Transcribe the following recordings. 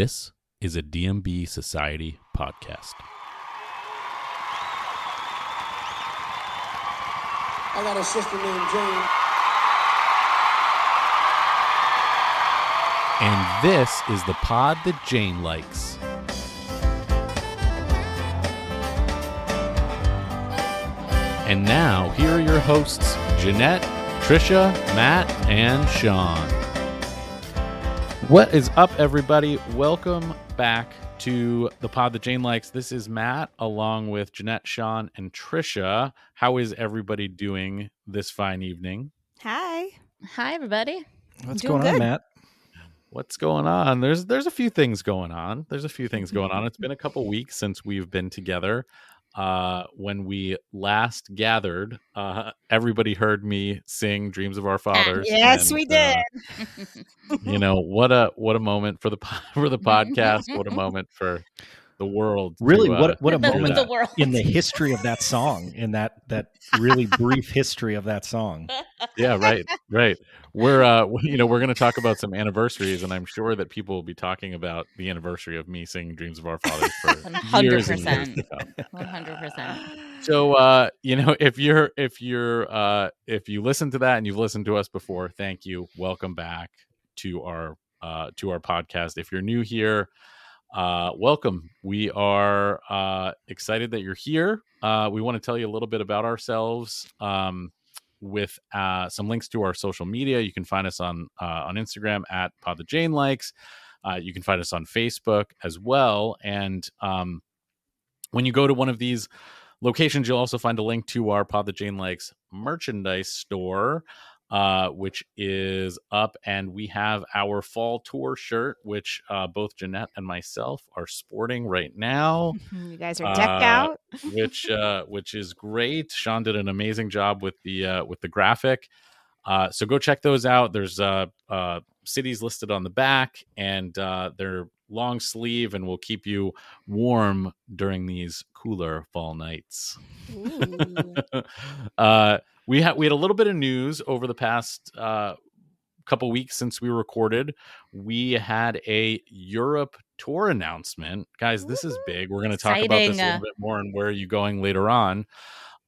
This is a DMB Society podcast. I got a sister named Jane. And this is the pod that Jane likes. And now, here are your hosts Jeanette, Trisha, Matt, and Shawn. What is up, everybody? Welcome back to the pod that Jane likes. This is Matt, along with Jeanette, Shawn, and Trisha. How is everybody doing this fine evening? Hi. Hi, everybody. What's Doing going on. Matt? What's going on? There's there's a few things going on. There's a few things going on. It's been a couple weeks since we've been together. Uh, when we last gathered, uh, everybody heard me sing "Dreams of Our Fathers." Yes, and, we uh, did. you know what a what a moment for the for the podcast. What a moment for the world. to, Really, uh, what what a The- moment the world. in the history of that song, in that that really brief history of that song. yeah right right we're uh you know we're going to talk about some anniversaries and i'm sure that people will be talking about the anniversary of me singing dreams of our fathers for years and years to 100%. come. 100%. so uh you know if you're if you're uh if you listen to that and you've listened to us before thank you welcome back to our uh to our podcast if you're new here uh welcome. We are uh excited that you're here. Uh we want to tell you a little bit about ourselves um with uh some links to our social media. You can find us on uh on instagram at pod the jane likes. Uh you can find us on facebook as well. And um when you go to one of these locations, you'll also find a link to our Pod the Jane Likes merchandise store, uh, which is up. And we have our fall tour shirt, which uh, both Jeanette and myself are sporting right now, You guys are decked Uh, out. which uh, which is great. Shawn did an amazing job with the uh, with the graphic. Uh, so go check those out. There's uh, uh, cities listed on the back, and uh, they're long sleeve and will keep you warm during these cooler fall nights. Uh, we had we had a little bit of news over the past uh, couple weeks since we recorded. We had a Europe tour announcement, guys. This is big. We're going to talk about this a little bit more and where are you going later on.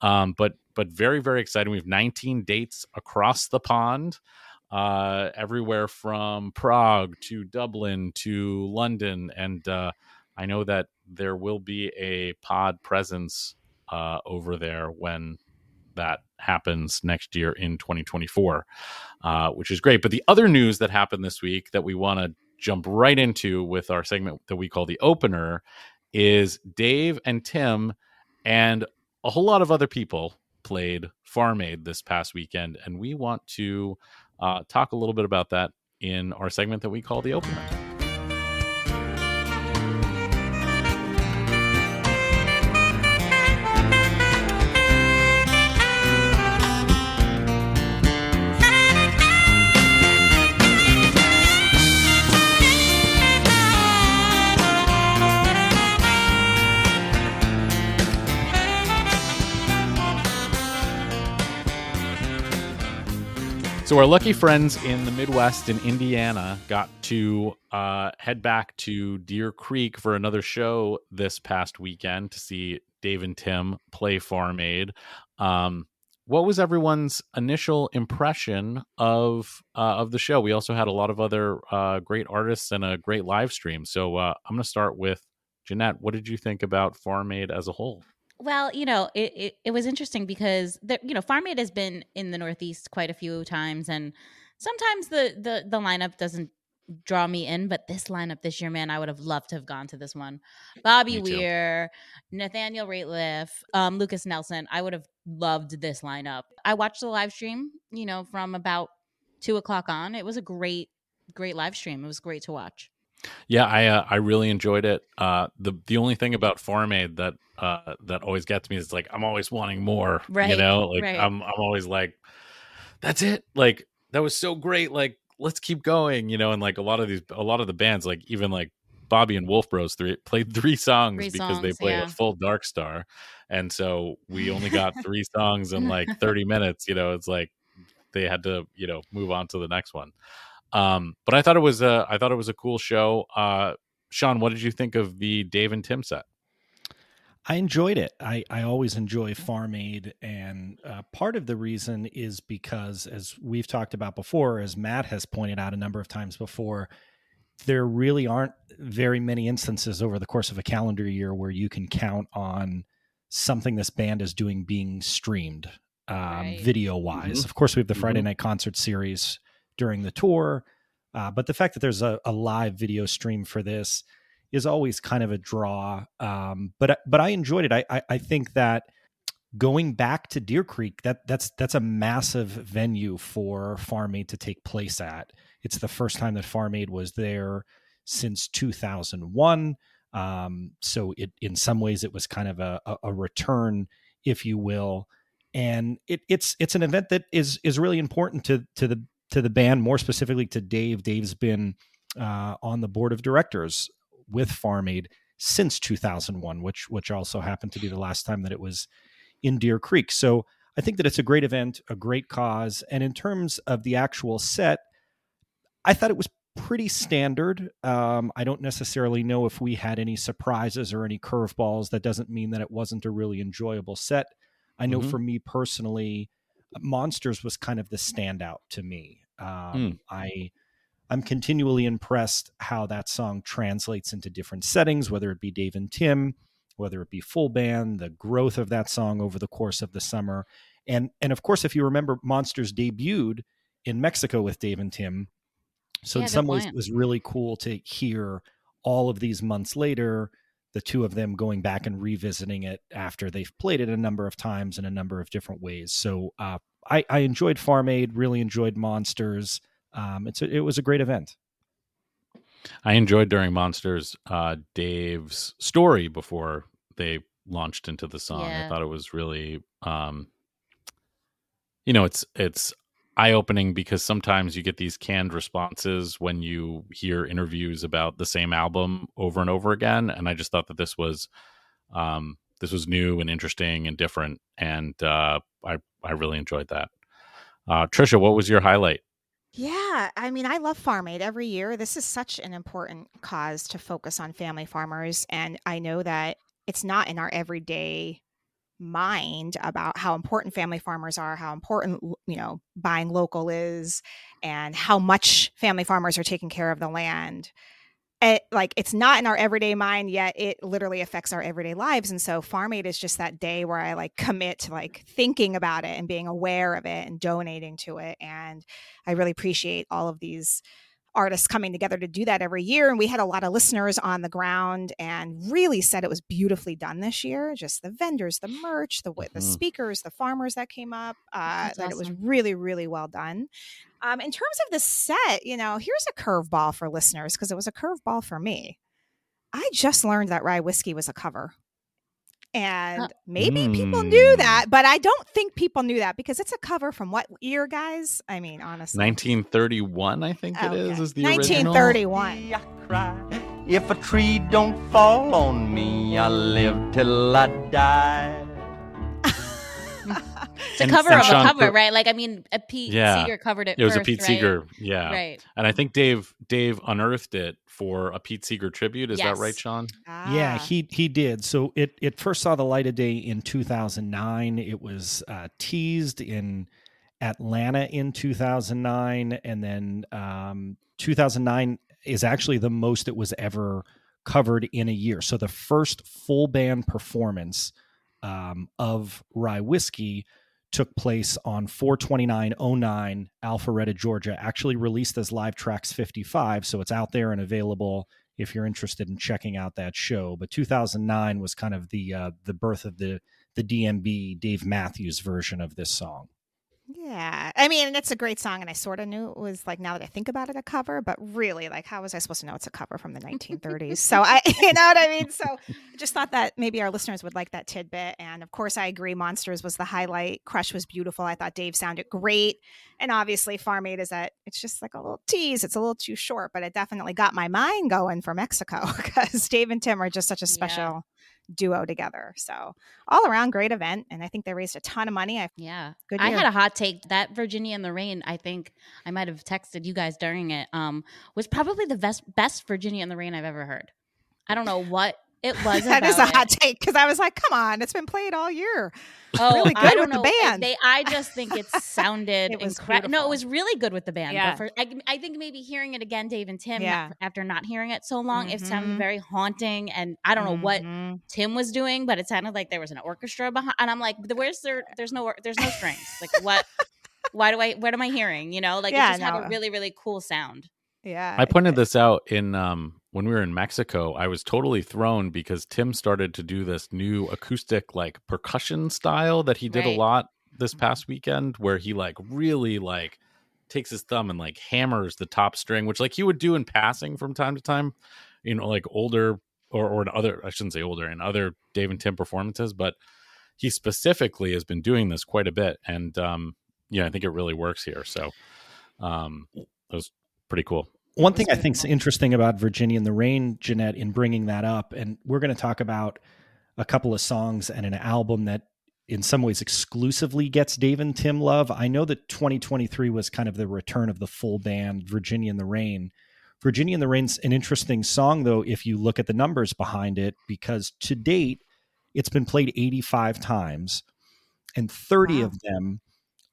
Um, but but very very exciting. We have 19 dates across the pond. Uh, everywhere from Prague to Dublin to London, and uh, I know that there will be a pod presence uh, over there when that happens next year in 2024, uh, which is great. But the other news that happened this week that we want to jump right into with our segment that we call the opener is Dave and Tim and a whole lot of other people played Farm Aid this past weekend, and we want to Uh, talk a little bit about that in our segment that we call the opener. So our lucky friends in the Midwest in Indiana got to uh, head back to Deer Creek for another show this past weekend to see Dave and Tim play Farm Aid. Um, what was everyone's initial impression of uh, of the show? We also had a lot of other uh, great artists and a great live stream. So uh, I'm going to start with Jeanette. What did you think about Farm Aid as a whole? Well, you know, it, it, it was interesting because you know, Farm Aid has been in the Northeast quite a few times, and sometimes the the the lineup doesn't draw me in. But this lineup this year, man, I would have loved to have gone to this one. Bobby. Weir, Nathaniel Rateliff, um, Lukas Nelson. I would have loved this lineup. I watched the live stream, you know, from about two o'clock on. It was a great, great live stream. It was great to watch. Yeah, I uh, I really enjoyed it. Uh, the the only thing about Farm Aid that uh, that always gets me is like I'm always wanting more. Right. You know, like right. I'm I'm always like, that's it. Like that was so great. Like let's keep going. You know, and like a lot of these a lot of the bands, like even like Bobby and Wolf Bros three played three songs Three because they songs, played yeah. a full Dark Star, and so we only got three songs in like 30 minutes. You know, it's like they had to you know move on to the next one. Um, but I thought it was a I thought it was a cool show. Uh, Shawn, what did you think of the Dave and Tim set? I enjoyed it. I, I always enjoy Farm Aid. And uh, part of the reason is because, as we've talked about before, as Matt has pointed out a number of times before, there really aren't very many instances over the course of a calendar year where you can count on something this band is doing being streamed um, Right. video wise. Mhm. Of course, we have the Friday Mhm. night concert series during the tour, uh, but the fact that there's a, a live video stream for this is always kind of a draw. Um, but but I enjoyed it. I, I I think that going back to Deer Creek, that that's that's a massive venue for Farm Aid to take place at. It's the first time that Farm Aid was there since 2001. Um, so it in some ways it was kind of a, a, a return, if you will, and it, it's it's an event that is is really important to to the to the band, more specifically to Dave. Dave's been uh, on the board of directors with Farm Aid since 2001, which which also happened to be the last time that it was in Deer Creek. So I think that it's a great event, a great cause, and in terms of the actual set, I thought it was pretty standard. Um, I don't necessarily know if we had any surprises or any curveballs. That doesn't mean that it wasn't a really enjoyable set. I know Mhm. for me personally, Monsters was kind of the standout to me. Um, I I'm continually impressed how that song translates into different settings, whether it be Dave and Tim, whether it be full band, the growth of that song over the course of the summer. And and of course, if you remember, Monsters debuted in Mexico with Dave and Tim. So Yeah, in some ways point. it was really cool to hear all of these months later, the two of them going back and revisiting it after they've played it a number of times in a number of different ways. So uh, I, I enjoyed Farm Aid, really enjoyed Monsters. Um, it's a, it was a great event. I enjoyed during Monsters uh, Dave's story before they launched into the song. I thought it was really, um, you know, it's it's eye opening because sometimes you get these canned responses when you hear interviews about the same album over and over again, and I just thought that this was um, this was new and interesting and different, and uh, I I really enjoyed that. Uh, Trisha, what was your highlight? Yeah, I mean, I love Farm Aid every year. This is such an important cause to focus on family farmers. And I know that it's not in our everyday mind about how important family farmers are, how important, you know, buying local is, and how much family farmers are taking care of the land. It, like it's not in our everyday mind yet it literally affects our everyday lives and so farm aid is just that day where i like commit to like thinking about it and being aware of it and donating to it and I really appreciate all of these artists coming together to do that every year. And we had a lot of listeners on the ground and really said it was beautifully done this year. Just the vendors, the merch, the wa- the Mhm. speakers, the farmers that came up. Uh, That's that it was really, really well done. Um, in terms of the set, you know, here's a curveball for listeners because it was a curveball for me. I just learned that Rye Whiskey was a cover. And maybe people knew Mm. that, but I don't think people knew that because it's a cover from what year, guys? I mean, honestly. 1931, I think it is. Okay. Is the original. 1931. I cry. If a tree don't fall on me, I live till I die. It's a And- cover and of Shawn a cover, Cur- right? Like I mean, a Pete Yeah. Seeger covered it. It was a Pete right? Seeger, yeah. Right. And I think Dave Dave unearthed it for a Pete Seeger tribute. Is that right, Shawn? Yeah, Ah. he he did. So it it first saw the light of day in 2009. It was uh, teased in Atlanta in 2009, and then um, 2009 is actually the most it was ever covered in a year. So the first full band performance um, of Rye Whiskey took place on 42909 Alpharetta, Georgia, actually released as Live Trax 55. So it's out there and available if you're interested in checking out that show. But 2009 was kind of the uh, the birth of the the DMB Dave Matthews version of this song. Yeah. I mean, it's a great song, and I sort of knew it was like now that I think about it, a cover, but really, like, how was I supposed to know it's a cover from the 1930s? so I, you know what I mean? So I just thought that maybe our listeners would like that tidbit. And of course, I agree. Monsters was the highlight. Crush was beautiful. I thought Dave sounded great. And obviously, Farm Aid is that it's just like a little tease. It's a little too short, but it definitely got my mind going for Mexico because Dave and Tim are just such a Yeah. Duo together. So all around great event. And I think they raised a ton of money. I Yeah. Good I had a hot take that Virginia in the Rain, I think I might have texted you guys during it, um, was probably the best best Virginia in the Rain I've ever heard. I don't know what it was. that is a hot it. take because I was like, come on, it's been played all year. Oh, really I good don't with the know. It- band. They, I just think it sounded It incredible. No, it was really good with the band. Yeah. But for, I, I think maybe hearing it again, Dave and Tim, Yeah. not- after not hearing it so long, it sounded Mhm. very haunting. And I don't know what Mhm. Tim was doing, but it sounded like there was an orchestra behind. And I'm like, where's there? There's no, there's no strings. Like what? Why do I? What am I hearing? You know, like Yeah, it just had a really, really cool sound. Yeah. I pointed this out in um, when we were in Mexico. I was totally thrown because Tim started to do this new acoustic like percussion style that he did a lot this past weekend, where he like really like takes his thumb and like hammers the top string, which like he would do in passing from time to time, you know, like older or or in other I shouldn't say older in other Dave and Tim performances, but he specifically has been doing this quite a bit, and um, yeah, I think it really works here. So um, it was pretty cool. One thing I think is interesting about Virginia and the Rain, Jeanette, in bringing that up, and we're going to talk about a couple of songs and an album that in some ways exclusively gets Dave and Tim love. I know that 2023 was kind of the return of the full band, Virginia and the Rain. Virginia and the Rain's an interesting song, though, if you look at the numbers behind it, because to date, it's been played 85 times, and 30 Wow. of them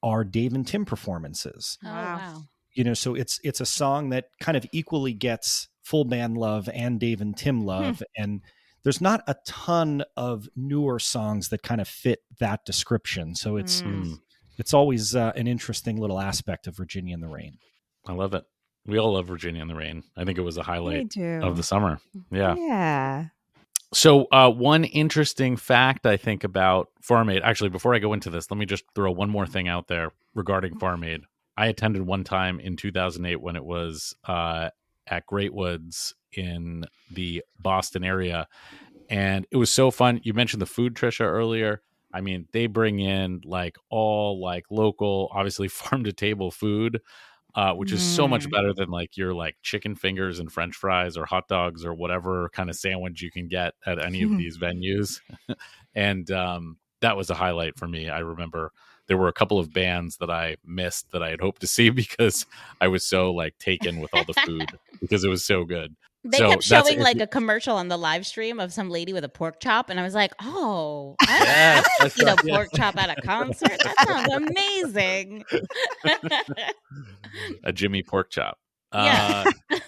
are Dave and Tim performances Oh Wow. Wow! you know so it's it's a song that kind of equally gets full band love and dave and tim love and there's not a ton of newer songs that kind of fit that description so it's Mm. Mm. it's always uh, an interesting little aspect of virginia in the rain I love it. We all love Virginia in the Rain. I think it was a highlight of the summer. Yeah. Yeah. So, uh, one interesting fact I think about Farm Aid. Actually, before I go into this, let me just throw one more thing out there regarding Farm Aid. I attended one time in 2008 when it was uh, at Great Woods in the Boston area, and it was so fun. You mentioned the food, Trisha, earlier. I mean, they bring in like all like local, obviously farm to table food, uh, which is so much Mm. better than like your like chicken fingers and French fries or hot dogs or whatever kind of sandwich you can get at any of these venues. and um, that was a highlight for me. I remember there were a couple of bands that I missed that I had hoped to see because I was so like taken with all the food because it was so good. They So kept showing like a commercial on the live stream of some lady with a pork chop, and I was like, "Oh, I, Yes, I want that's to eat a yeah. pork chop at a concert. That sounds amazing." a Jimmy pork chop. Yeah. Uh,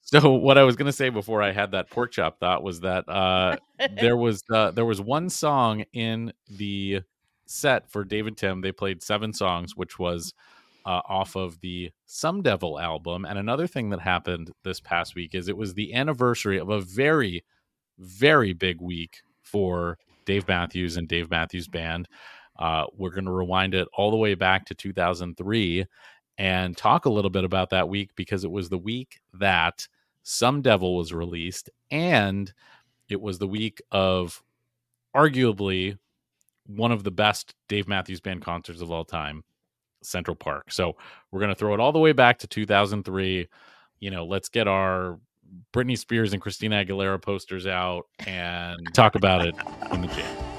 so what I was going to say before I had that pork chop thought was that uh, there was uh, there was one song in the set for David Tim. They played seven songs, which was uh, off of the Some Devil album. And another thing that happened this past week is it was the anniversary of a very, very big week for Dave Matthews and Dave Matthews Band. Uh, we're going to rewind it all the way back to 2003 and talk a little bit about that week because it was the week that Some Devil was released and it was the week of arguably one of the best Dave Matthews Band concerts of all time, Central Park. So we're going to throw it all the way back to 2003. You know, let's get our Britney Spears and Christina Aguilera posters out and talk about it in the jam.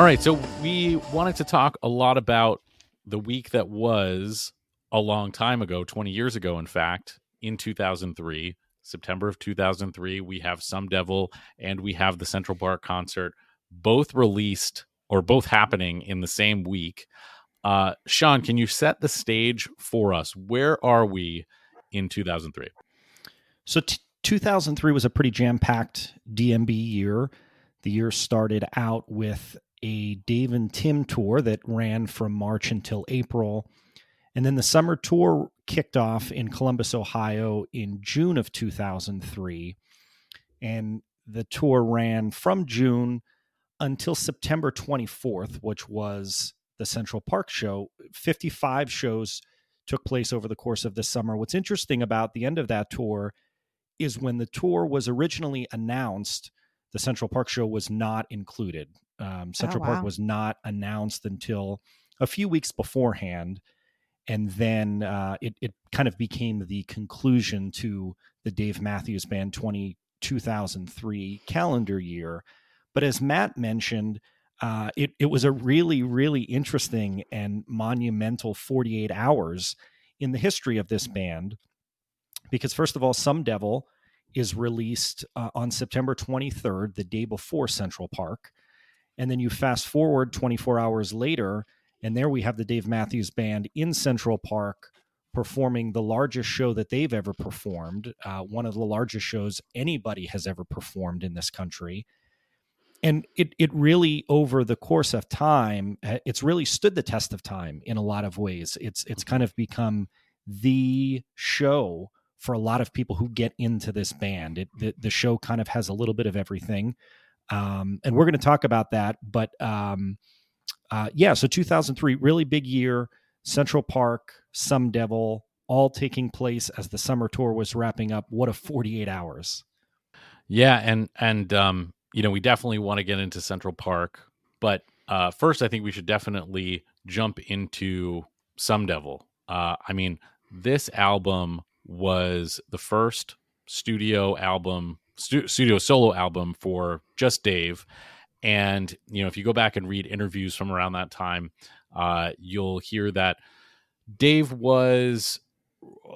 All right, so we wanted to talk a lot about the week that was a long time ago, 20 years ago, in fact, in 2003, September of 2003. We have Some Devil and we have the Central Park concert, both released or both happening in the same week. Uh, Shawn, can you set the stage for us? Where are we in 2003? So t- 2003 was a pretty jam-packed DMB year. The year started out with a Dave and Tim tour that ran from March until April. And then the summer tour kicked off in Columbus, Ohio in June of 2003. And the tour ran from June until September 24th, which was the Central Park show. 55 shows took place over the course of the summer. What's interesting about the end of that tour is when the tour was originally announced, the Central Park show was not included. Um, Central wow. Park was not announced until a few weeks beforehand. And then uh, it, it kind of became the conclusion to the Dave Matthews Band 20, 2003 calendar year. But as Matt mentioned, uh, it, it was a really, really interesting and monumental 48 hours in the history of this band. Because, first of all, Some Devil is released uh, on September 23rd, the day before Central Park. And then you fast forward 24 hours later, and there we have the Dave Matthews Band in Central Park performing the largest show that they've ever performed, uh, one of the largest shows anybody has ever performed in this country. And it, it really, over the course of time, it's really stood the test of time in a lot of ways. It's it's kind of become the show for a lot of people who get into this band. It, the, the show kind of has a little bit of everything. Um, and we're going to talk about that. But um, uh, yeah, so 2003, really big year. Central Park, Some Devil, all taking place as the summer tour was wrapping up. What a 48 hours. Yeah, and and um, you know, we definitely want to get into Central Park, but uh, first, I think we should definitely jump into Some Devil. Uh, I mean, this album was the first studio album, stu- studio solo album for just Dave. And, you know, if you go back and read interviews from around that time, uh, you'll hear that Dave was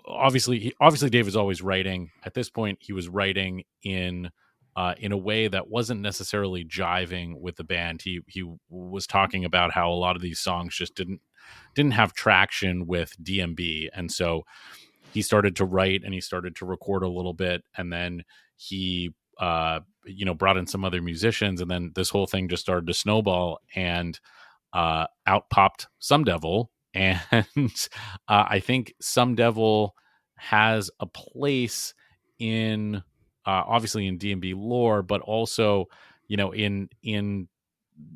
obviously, obviously, Dave was always writing. At this point, he was writing in uh, in a way that wasn't necessarily jiving with the band. He he was talking about how a lot of these songs just didn't didn't have traction with DMB, and so he started to write and he started to record a little bit, and then he uh, you know brought in some other musicians, and then this whole thing just started to snowball, and uh, out popped Some Devil, and uh, I think Some Devil has a place in uh, obviously in DMB lore, but also you know in in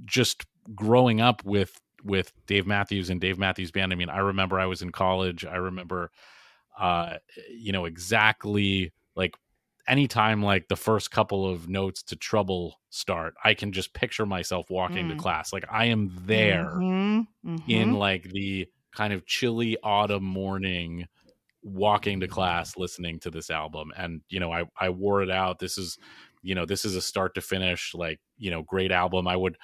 just growing up with with Dave Matthews and Dave Matthews Band. I mean, I remember I was in college. I remember, uh, you know, exactly like anytime like the first couple of notes to trouble start, I can just picture myself walking Mm. to class. Like I am there Mhm, in mhm. like the kind of chilly autumn morning walking to class listening to this album and you know i i wore it out this is you know this is a start to finish like you know great album i would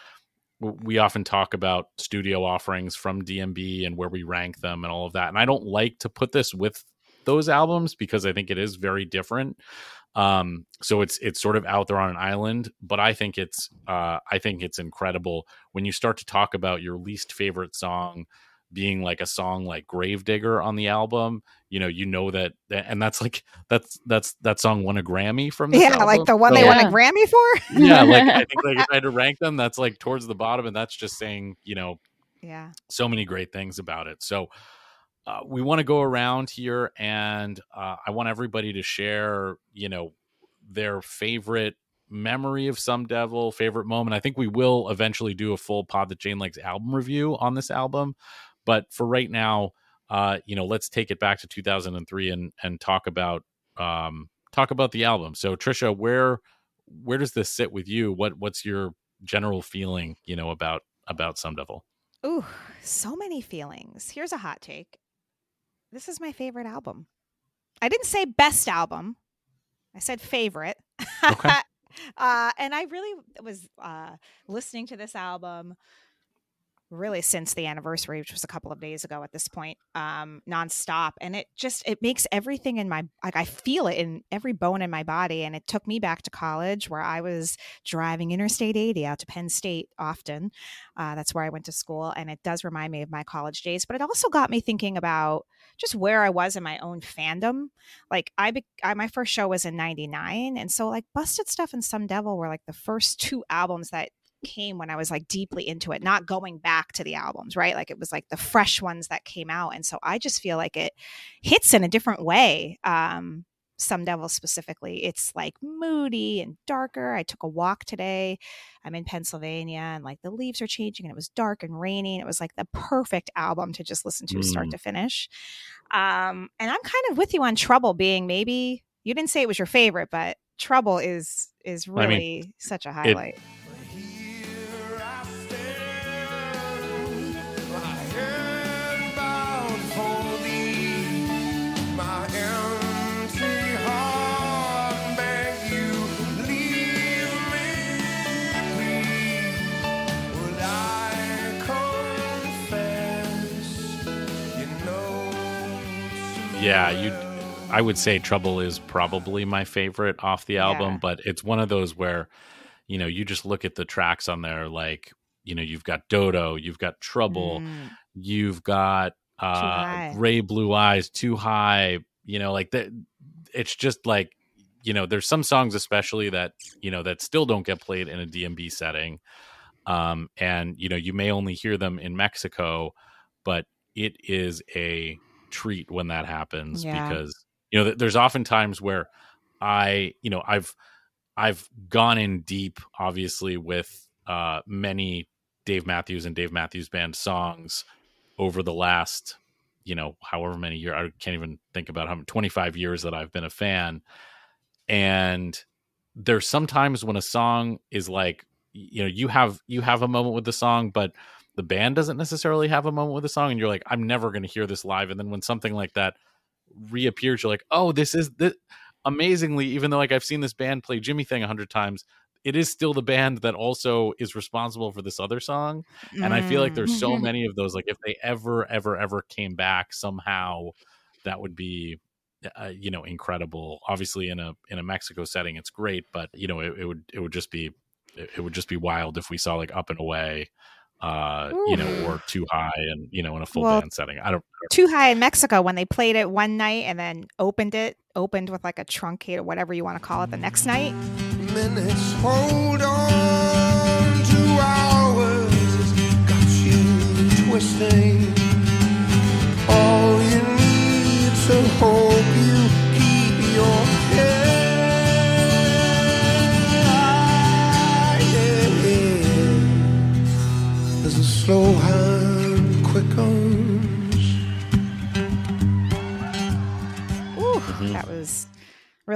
we often talk about studio offerings from dmb and where we rank them and all of that and i don't like to put this with those albums because i think it is very different um so it's it's sort of out there on an island but i think it's uh i think it's incredible when you start to talk about your least favorite song being like a song like Gravedigger on the album, you know, you know that, and that's like that's that's that song won a Grammy from this Yeah, album. like the one So, they won Yeah. a Grammy for. yeah, like I think like if I had to rank them, that's like towards the bottom, and that's just saying you know Yeah. so many great things about it. So uh, we want to go around here, and uh, I want everybody to share, you know, their favorite memory of some devil, favorite moment. I think we will eventually do a full Pod the Jane Likes album review on this album, but for right now, uh, you know, let's take it back to 2003 and and talk about um, talk about the album. So Trisha, where where does this sit with you? What what's your general feeling, you know, about about Some Devil? Ooh, so many feelings. Here's a hot take. This is my favorite album. I didn't say best album. I said favorite. Okay. uh, and I really was uh, listening to this album really since the anniversary, which was a couple of days ago at this point, um, nonstop. And it just it makes everything in my like I feel it in every bone in my body. And it took me back to college where I was driving Interstate 80 out to Penn State often. Uh, that's where I went to school, and it does remind me of my college days. But it also got me thinking about just where I was in my own fandom. Like I, be- I my first show was in '99, and so like Busted Stuff and Some Devil were like the first two albums that came when I was like deeply into it, not going back to the albums, right? Like it was like the fresh ones that came out, and so I just feel like it hits in a different way. Um, some devil specifically it's like moody and darker i took a walk today i'm in pennsylvania and like the leaves are changing and it was dark and raining it was like the perfect album to just listen to start Mm. to finish um and i'm kind of with you on trouble being maybe You didn't say it was your favorite, but Trouble is is I really mean, such a highlight. Here Yeah, you. I would say Trouble is probably my favorite off the album, Yeah. but it's one of those where, you know, you just look at the tracks on there, like, you know, you've got Dodo, you've got Trouble, Mm, you've got uh. Grey Blue Eyes, Too High, you know, like that. It's just like, you know, there's some songs especially that you know that still don't get played in a DMB setting, um, and you know, you may only hear them in Mexico, but it is a treat when that happens Yeah. because you know there's often times where i you know i've i've gone in deep obviously with uh many dave matthews and dave matthews band songs over the last you know however many years i can't even think about how many 25 years that i've been a fan and there's sometimes when a song is like you know you have you have a moment with the song but the band doesn't necessarily have a moment with the song and you're like i'm never going to hear this live and then when something like that reappears you're like oh this is this amazingly even though like i've seen this band play jimmy thing a hundred times it is still the band that also is responsible for this other song and i feel like mm. there's so many of those like if they ever ever ever came back somehow that would be uh, you know incredible obviously in a in a mexico setting it's great but you know it, it would it would just be it it would just be wild if we saw like up and away uh you know or too high and you know in a full Well, band setting. I don't Too High in Mexico when they played it one night and then opened it, opened with like a truncate or whatever you want to call it the next night. minutes hold on to hours it's got you twisting. All you need to hope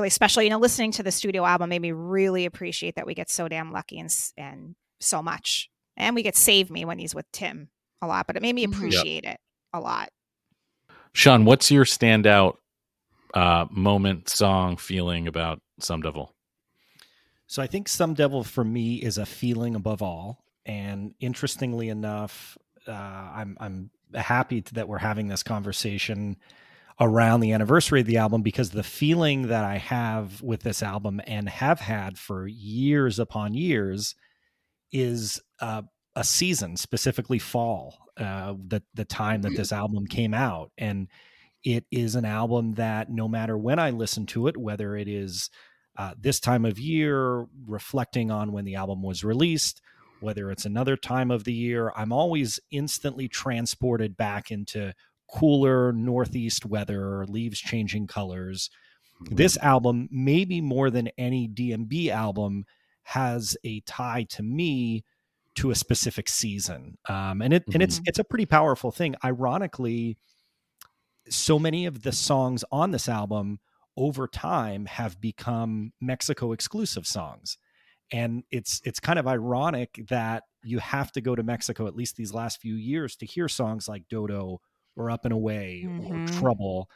really special. You know, listening to the studio album made me really appreciate that we get so damn lucky and and so much, and we get "Save Me" when he's with Tim a lot. But it made me Mhm. Yep. appreciate it a lot. shawn what's your standout uh moment song feeling about some devil So I think Some Devil for me is a feeling above all. And interestingly enough, uh, I'm I'm happy that we're having this conversation around the anniversary of the album because the feeling that I have with this album and have had for years upon years is uh, a season, specifically fall, uh, the the time that this album came out, and it is an album that no matter when I listen to it, whether it is uh, this time of year, reflecting on when the album was released, whether it's another time of the year, I'm always instantly transported back into cooler northeast weather, leaves changing colors. This album, maybe more than any DMB album, has a tie to me to a specific season, um, and it and it's it's a pretty powerful thing. Ironically, so many of the songs on this album over time have become Mexico exclusive songs. And it's it's kind of ironic that you have to go to Mexico at least these last few years to hear songs like Dodo or Up and Away Mhm. or Trouble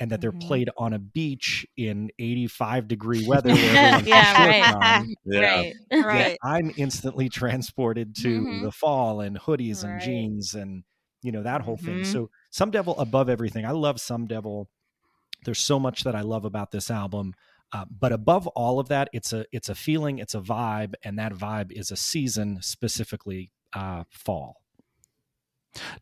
and that they're Mhm. played on a beach in 85 degree weather where Yeah, right. on. Right. Yet Right. I'm instantly transported to Mhm. the fall and hoodies and jeans and you know that whole thing. Mhm. So Some Devil above everything. I love Some Devil. There's so much that I love about this album. Uh, but above all of that, it's a it's a feeling, it's a vibe, and that vibe is a season, specifically uh, fall.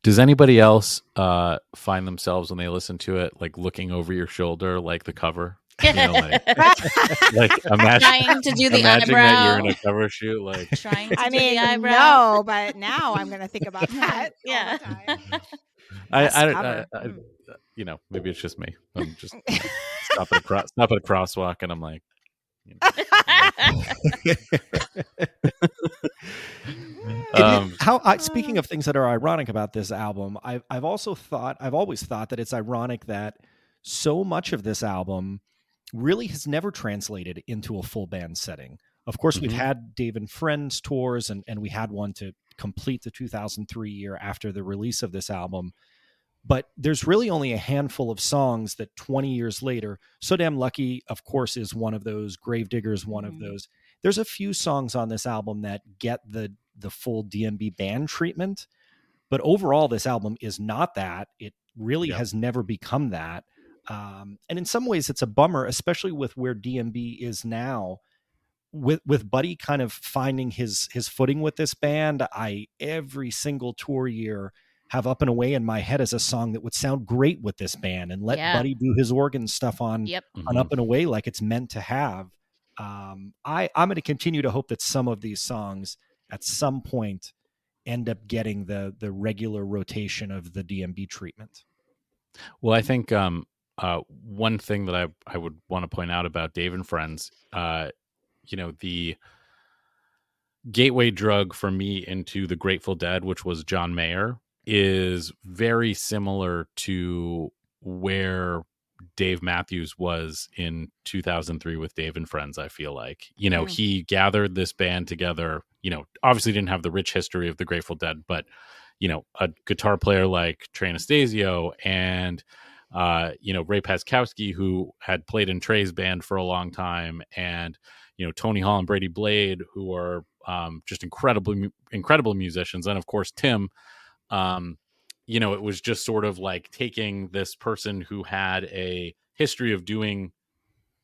Does anybody else uh, find themselves when they listen to it, like looking over your shoulder, like the cover? You know, like, like imagine, Trying to do the imagine that you're in a cover shoot, like Trying to I do mean, the eyebrow. no, but now I'm going to think about that. Yeah. All the time. I, Best I, I. I, you know, maybe it's just me. I'm just stop at a cross, stop at a crosswalk, and I'm like, you know. Um, how I, speaking of things that are ironic about this album, I've I've also thought I've always thought that it's ironic that so much of this album really has never translated into a full band setting. Of course, we've Mhm. had Dave and Friends tours, and, and we had one to complete the 2003 year after the release of this album. But there's really only a handful of songs that 20 years later, So Damn Lucky, of course, is one of those. Gravediggers, one of Mhm. those. There's a few songs on this album that get the the full DMB band treatment, but overall, this album is not that. It really Yep. has never become that. Um, and in some ways, it's a bummer, especially with where DMB is now. With with Buddy kind of finding his his footing with this band, I every single tour year have "Up and Away" in my head as a song that would sound great with this band, and let Yeah. Buddy do his organ stuff on Yep. on Mhm. "Up and Away" like it's meant to have. Um, I I'm going to continue to hope that some of these songs at some point end up getting the the regular rotation of the DMB treatment. Well, I think um, uh, one thing that I I would want to point out about Dave and Friends, uh, you know, the gateway drug for me into the Grateful Dead, which was John Mayer, is very similar to where Dave Matthews was in 2003 with Dave and Friends. I feel like you know Mm. he gathered this band together. You know, obviously didn't have the rich history of the Grateful Dead, but you know, a guitar player like Trey Anastasio and uh, you know, Ray Paczkowski, who had played in Trey's band for a long time, and you know, Tony Hall and Brady Blade, who are um, just incredibly incredible musicians, and of course Tim. Um, you know, it was just sort of like taking this person who had a history of doing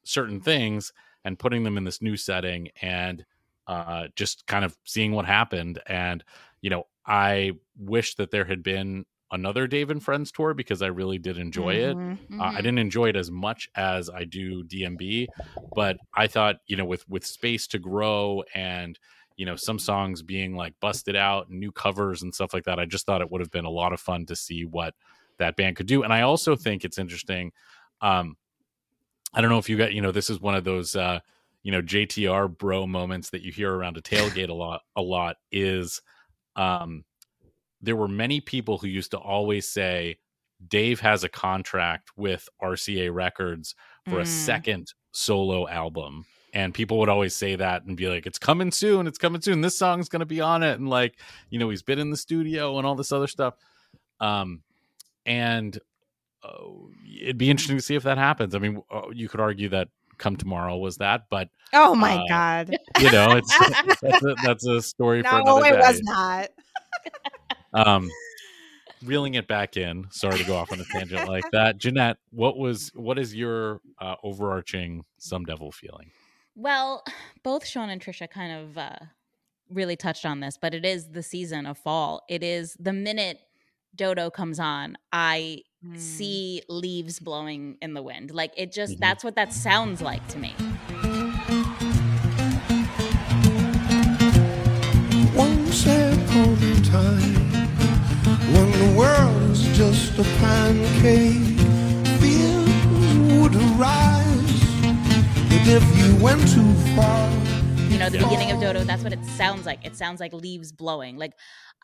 certain things and putting them in this new setting and uh, just kind of seeing what happened. And, you know, I wish that there had been another Dave and Friends tour because I really did enjoy it. Mhm. Uh, I Mhm. didn't enjoy it as much as I do DMB, but I thought you know with with space to grow and you know some songs being like busted out and new covers and stuff like that, I just thought it would have been a lot of fun to see what that band could do. And I also think it's interesting. Um, I don't know if you got you know this is one of those uh, you know JTR bro moments that you hear around a tailgate a lot. A lot is um, there were many people who used to always say Dave has a contract with RCA Records for a Mm. second solo album. And people would always say that and be like, it's coming soon. It's coming soon. This song's going to be on it. And like, you know, he's been in the studio and all this other stuff. Um, and uh, it'd be interesting to see if that happens. I mean, uh, you could argue that Come Tomorrow was that, but, Oh my Uh, god! you know, it's that's, a, that's a story for No, another it day. was not. um reeling it back in sorry to go off on a tangent like that jeanette what was what is your uh, overarching some devil feeling Well, both Shawn and Trisha kind of uh, really touched on this, but it is the season of fall. It is the minute Dodo comes on, I Mm. see leaves blowing in the wind. Like it just Mhm. that's what that sounds like to me. Once upon a time, when the world was just a pancake, fears would arise. But if you went too far, You know, the Yeah. beginning of Dodo, that's what it sounds like. It sounds like leaves blowing. Like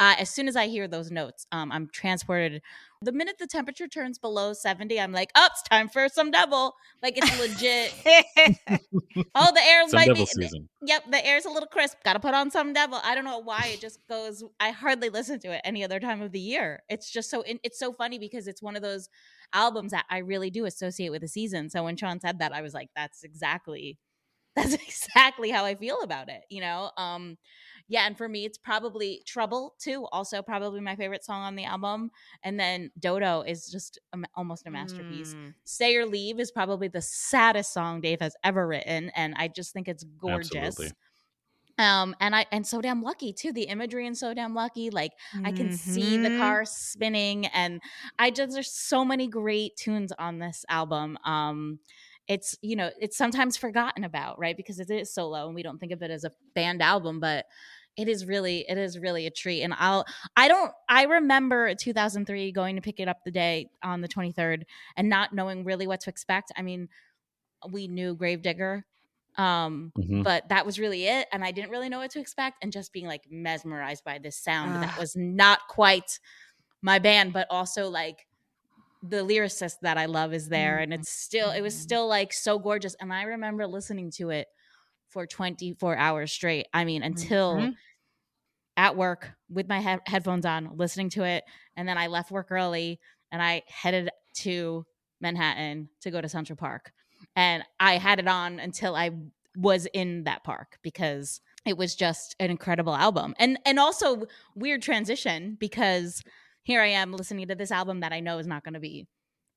uh, as soon as I hear those notes, um, I'm transported. The minute the temperature turns below 70, I'm like, oh, it's time for some devil. Like it's legit. oh, the air some might devil be. season Yep, the air's a little crisp. Got to put on some devil. I don't know why it just goes. I hardly listen to it any other time of the year. It's just so. It's so funny because it's one of those albums that I really do associate with the season. So when Shawn said that, I was like, "That's exactly, that's exactly how I feel about it." You know. Um, yeah, and for me, it's probably Trouble too. Also, probably my favorite song on the album. And then Dodo is just a, almost a masterpiece. Mm. Stay or Leave is probably the saddest song Dave has ever written, and I just think it's gorgeous. Absolutely. Um, and I and so damn lucky too. The imagery in so damn lucky, like I can see the Mhm. car spinning, and I just there's so many great tunes on this album. Um, it's you know it's sometimes forgotten about, right? Because it is solo, and we don't think of it as a band album, but it is really it is really a treat and i'll i don't i remember 2003 going to pick it up the day on the 23rd and not knowing really what to expect i mean we knew gravedigger um Mhm. but that was really it and i didn't really know what to expect and just being like mesmerized by this sound that Ah. was not quite my band but also like the lyricist that I love is there, and it's still it was still like so gorgeous. And I remember listening to it for 24 hours straight. I mean, until Mhm. at work with my he- headphones on, listening to it, and then I left work early and I headed to Manhattan to go to Central Park, and I had it on until I was in that park because it was just an incredible album and and also weird transition because here I am listening to this album that I know is not going to be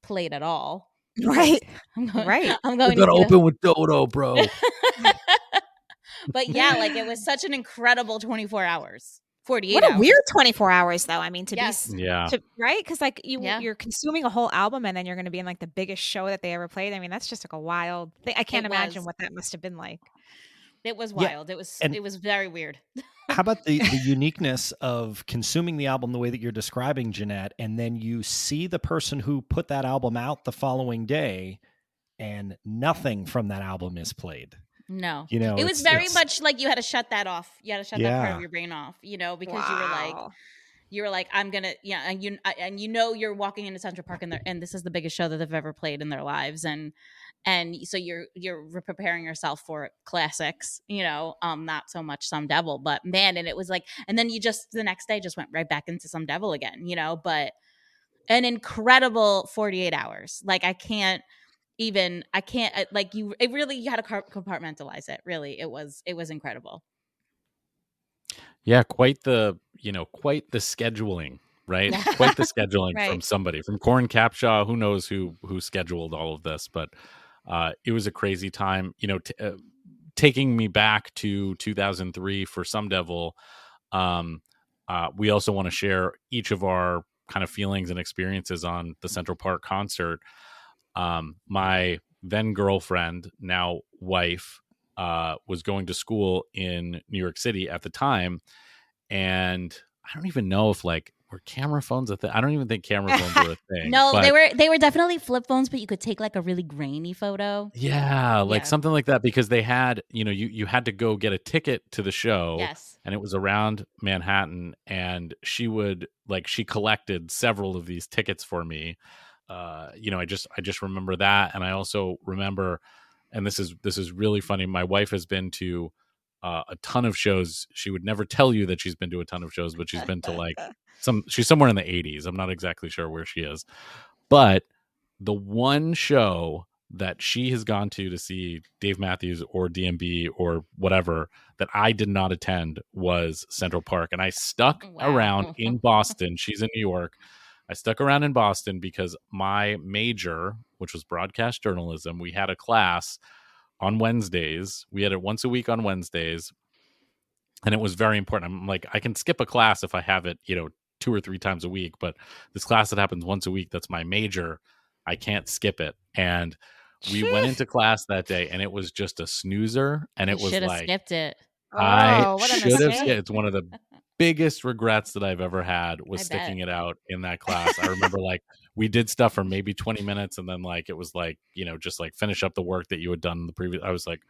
played at all. Right. I'm going, Right. I'm going gonna to a- open with Dodo, bro. but yeah, like it was such an incredible 24 hours, 48 What a hours. weird 24 hours though. I mean, to Yes. be yeah. to, right? Because like you Yeah. you're consuming a whole album and then you're going to be in like the biggest show that they ever played. I mean, that's just like a wild thing. I can't imagine was. what that must have been like. It was Yeah, wild. It was and- it was very weird. How about the, the uniqueness of consuming the album the way that you're describing, Jeanette, and then you see the person who put that album out the following day and nothing from that album is played. No. You know, it it's- was very it's- much like you had to shut that off. You had to shut that part of your brain off, you know, because you were like you were like I'm going to yeah, and you and you know you're walking into Central Park and they and this is the biggest show that they've ever played in their lives and and so you're you're preparing yourself for classics, you know, um not so much some devil, but man and it was like and then you just the next day just went right back into some devil again, you know, but an incredible 48 hours. Like I can't even I can't like you it really you had to compartmentalize it. Really. It was it was incredible. Yeah, quite the you know quite the scheduling, right? Quite the scheduling from somebody from Coran Capshaw. Who knows who who scheduled all of this? But uh, it was a crazy time. You know, t- uh, taking me back to 2003 for Some Devil. Um, uh, we also want to share each of our kind of feelings and experiences on the Central Park concert. Um, my then girlfriend, now wife, uh, was going to school in New York City at the time, and I don't even know if like were camera phones a thing. I don't even think camera phones were a thing. No, they were they were definitely flip phones, but you could take like a really grainy photo. Yeah, like Yeah. something like that because they had, you know, you you had to go get a ticket to the show. Yes. And it was around Manhattan and she would like she collected several of these tickets for me. Uh, you know, I just I just remember that and I also remember and this is this is really funny. My wife has been to uh, a ton of shows. She would never tell you that she's been to a ton of shows, but she's been to like some she's somewhere in the 80s. I'm not exactly sure where she is. But the one show that she has gone to to see Dave Matthews or DMB or whatever that I did not attend was Central Park. And I stuck Wow. around in Boston. She's in New York. I stuck around in Boston because my major, which was broadcast journalism, we had a class on Wednesdays. We had it once a week on Wednesdays. And it was very important. I'm like, I can skip a class if I have it, you know, two or three times a week, but this class that happens once a week, that's my major. I can't skip it. And we went into class that day and it was just a snoozer. And it You was should have like, skipped it. I Oh, should have. mistake. It's one of the biggest regrets that I've ever had was I sticking bet. it out in that class. I remember like we did stuff for maybe 20 minutes and then like it was like, you know, just like finish up the work that you had done in the previous. I was like,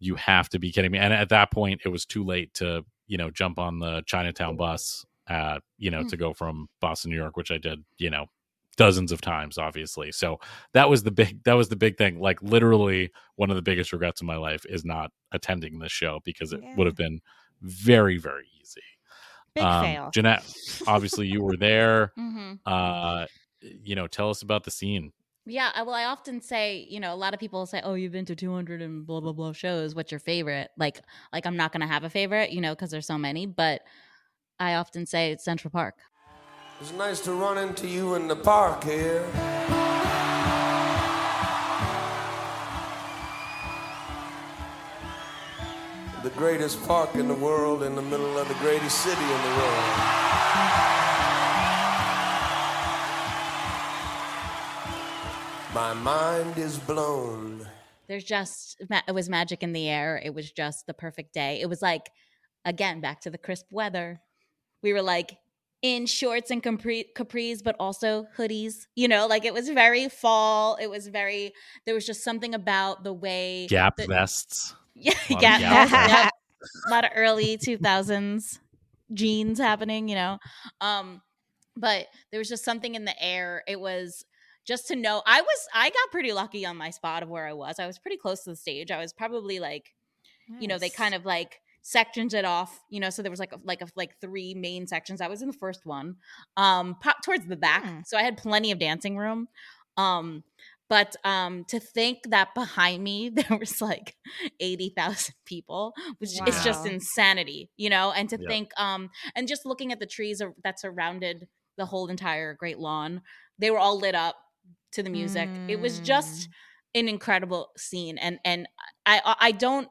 you have to be kidding me. And at that point, it was too late to, you know, jump on the Chinatown bus, uh, you know, Mm. to go from Boston, New York, which I did, you know, dozens of times obviously so that was the big that was the big thing like literally one of the biggest regrets of my life is not attending this show because it would have been very very easy Big um, fail. jeanette obviously you were there hmm uh you know tell us about the scene Yeah, well, I often say, you know, a lot of people say, "Oh, you've been to 200 and blah blah blah shows. What's your favorite?" Like, like I'm not gonna have a favorite, you know, because there's so many. But I often say it's Central Park. It's nice to run into you in the park here. The greatest park in the world, in the middle of the greatest city in the world. My mind is blown. There's just it was magic in the air. It was just the perfect day. It was like, again, back to the crisp weather. We were like in shorts and capri- capris, but also hoodies. You know, like it was very fall. It was very. There was just something about the way gap the- vests Yeah, Gap Gap vests, yep. a lot of early 2000s jeans happening, you know. Um but there was just something in the air. It was just to know I was I got pretty lucky on my spot of where I was. I was pretty close to the stage. I was probably like, you know, they kind of like sections it off, you know, so there was like a, like a, like three main sections. I was in the first one. Um pop towards the back. Hmm. So I had plenty of dancing room. Um but um to think that behind me there was like 80,000 people which is just insanity, you know, and to Yep. think um and just looking at the trees that surrounded the whole entire great lawn, they were all lit up to the music. It was just an incredible scene and and I I, don't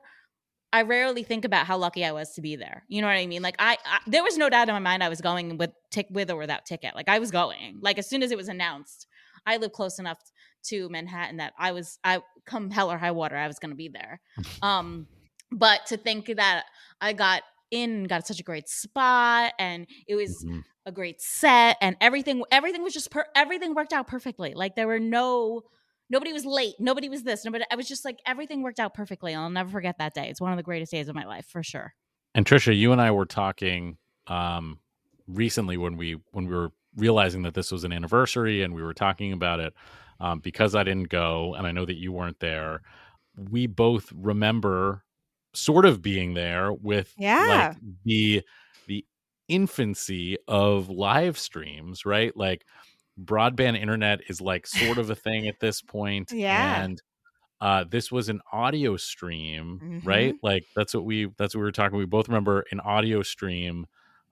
I rarely think about how lucky I was to be there. You know what I mean? Like I, I there was no doubt in my mind I was going with tick with or without ticket. Like I was going. Like as soon as it was announced, I live close enough to Manhattan that I was I come hell or high water, I was going to be there. Um but to think that I got in got such a great spot and it was Mhm. A great set and everything everything was just per- everything worked out perfectly like there were no nobody was late nobody was this nobody i was just like everything worked out perfectly i'll never forget that day it's one of the greatest days of my life for sure And Trisha, you and I were talking um, recently when we when we were realizing that this was an anniversary and we were talking about it um, because I didn't go and I know that you weren't there. We both remember sort of being there with Yeah. like the the infancy of live streams, right? Like broadband internet is like sort of a thing at this point. Yeah. And uh this was an audio stream right like that's what we that's what we were talking we both remember an audio stream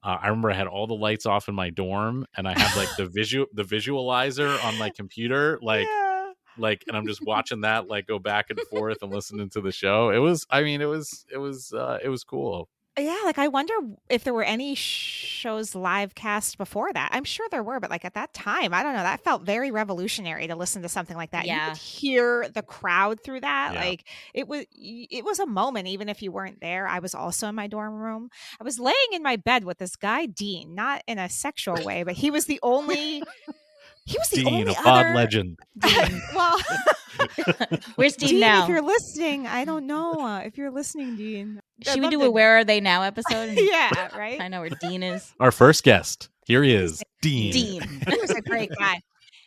uh, i remember i had all the lights off in my dorm and i had like the visual the visualizer on my computer like Yeah. like and i'm just watching that like go back and forth and listening to the show it was i mean it was it was uh it was cool Yeah, like I wonder if there were any shows live cast before that. I'm sure there were, but like at that time, I don't know. That felt very revolutionary to listen to something like that. You Yeah. could hear the crowd through that. Yeah. Like it was, it was a moment. Even if you weren't there, I was also in my dorm room. I was laying in my bed with this guy Dean, not in a sexual way, but he was the only. He was the Dean, only a other legend. Dean. well, where's dean, Dean, now if you're listening, I don't know uh, if you're listening, Dean. I'd should we love do to- a where are they now episode and yeah, right. i know where dean is our first guest here he is dean dean he was a great guy.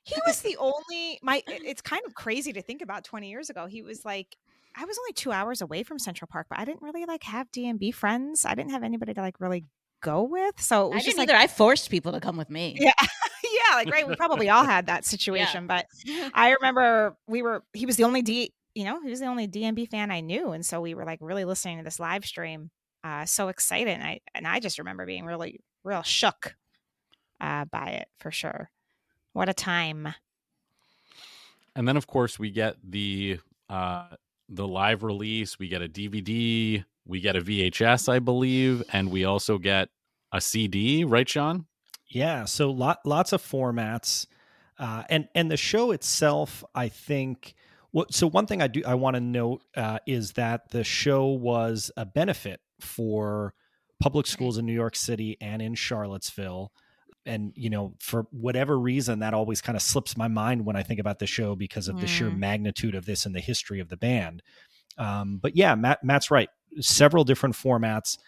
He was the only my it's kind of crazy to think about 20 years ago. He was like I was only 2 hours away from Central Park, but I didn't really like have DMB friends. I didn't have anybody to like really go with. So it i was just didn't like either i forced people to come with me Yeah. yeah, like right, we probably all had that situation, but I remember we were he was the only D, you know, he was the only DMB fan I knew and so we were like really listening to this live stream uh so excited and I and I just remember being really real shook uh by it for sure. What a time. and then of course we get the uh the live release we get a dvd we get a vhs i believe and we also get a cd right Shawn Yeah, so lot, lots of formats, uh, and and the show itself, I think. What, so one thing I do I want to note uh, is that the show was a benefit for public schools in New York City and in Charlottesville, and you know for whatever reason that always kind of slips my mind when I think about the show because of the sheer Mm. magnitude of this and the history of the band. Um, but yeah, Matt, Matt's right. Several different formats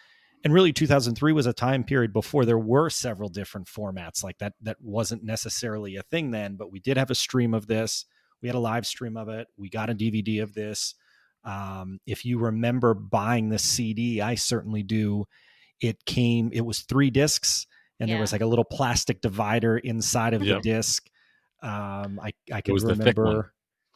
and really 2003 was a time period before there were several different formats like that that wasn't necessarily a thing then but we did have a stream of this we had a live stream of it. We got a dvd of this. Um, if you remember buying the cd i certainly do. It came it was three discs and there was like a little plastic divider inside of Yep. the disc. Um, i i can was the thick one. remember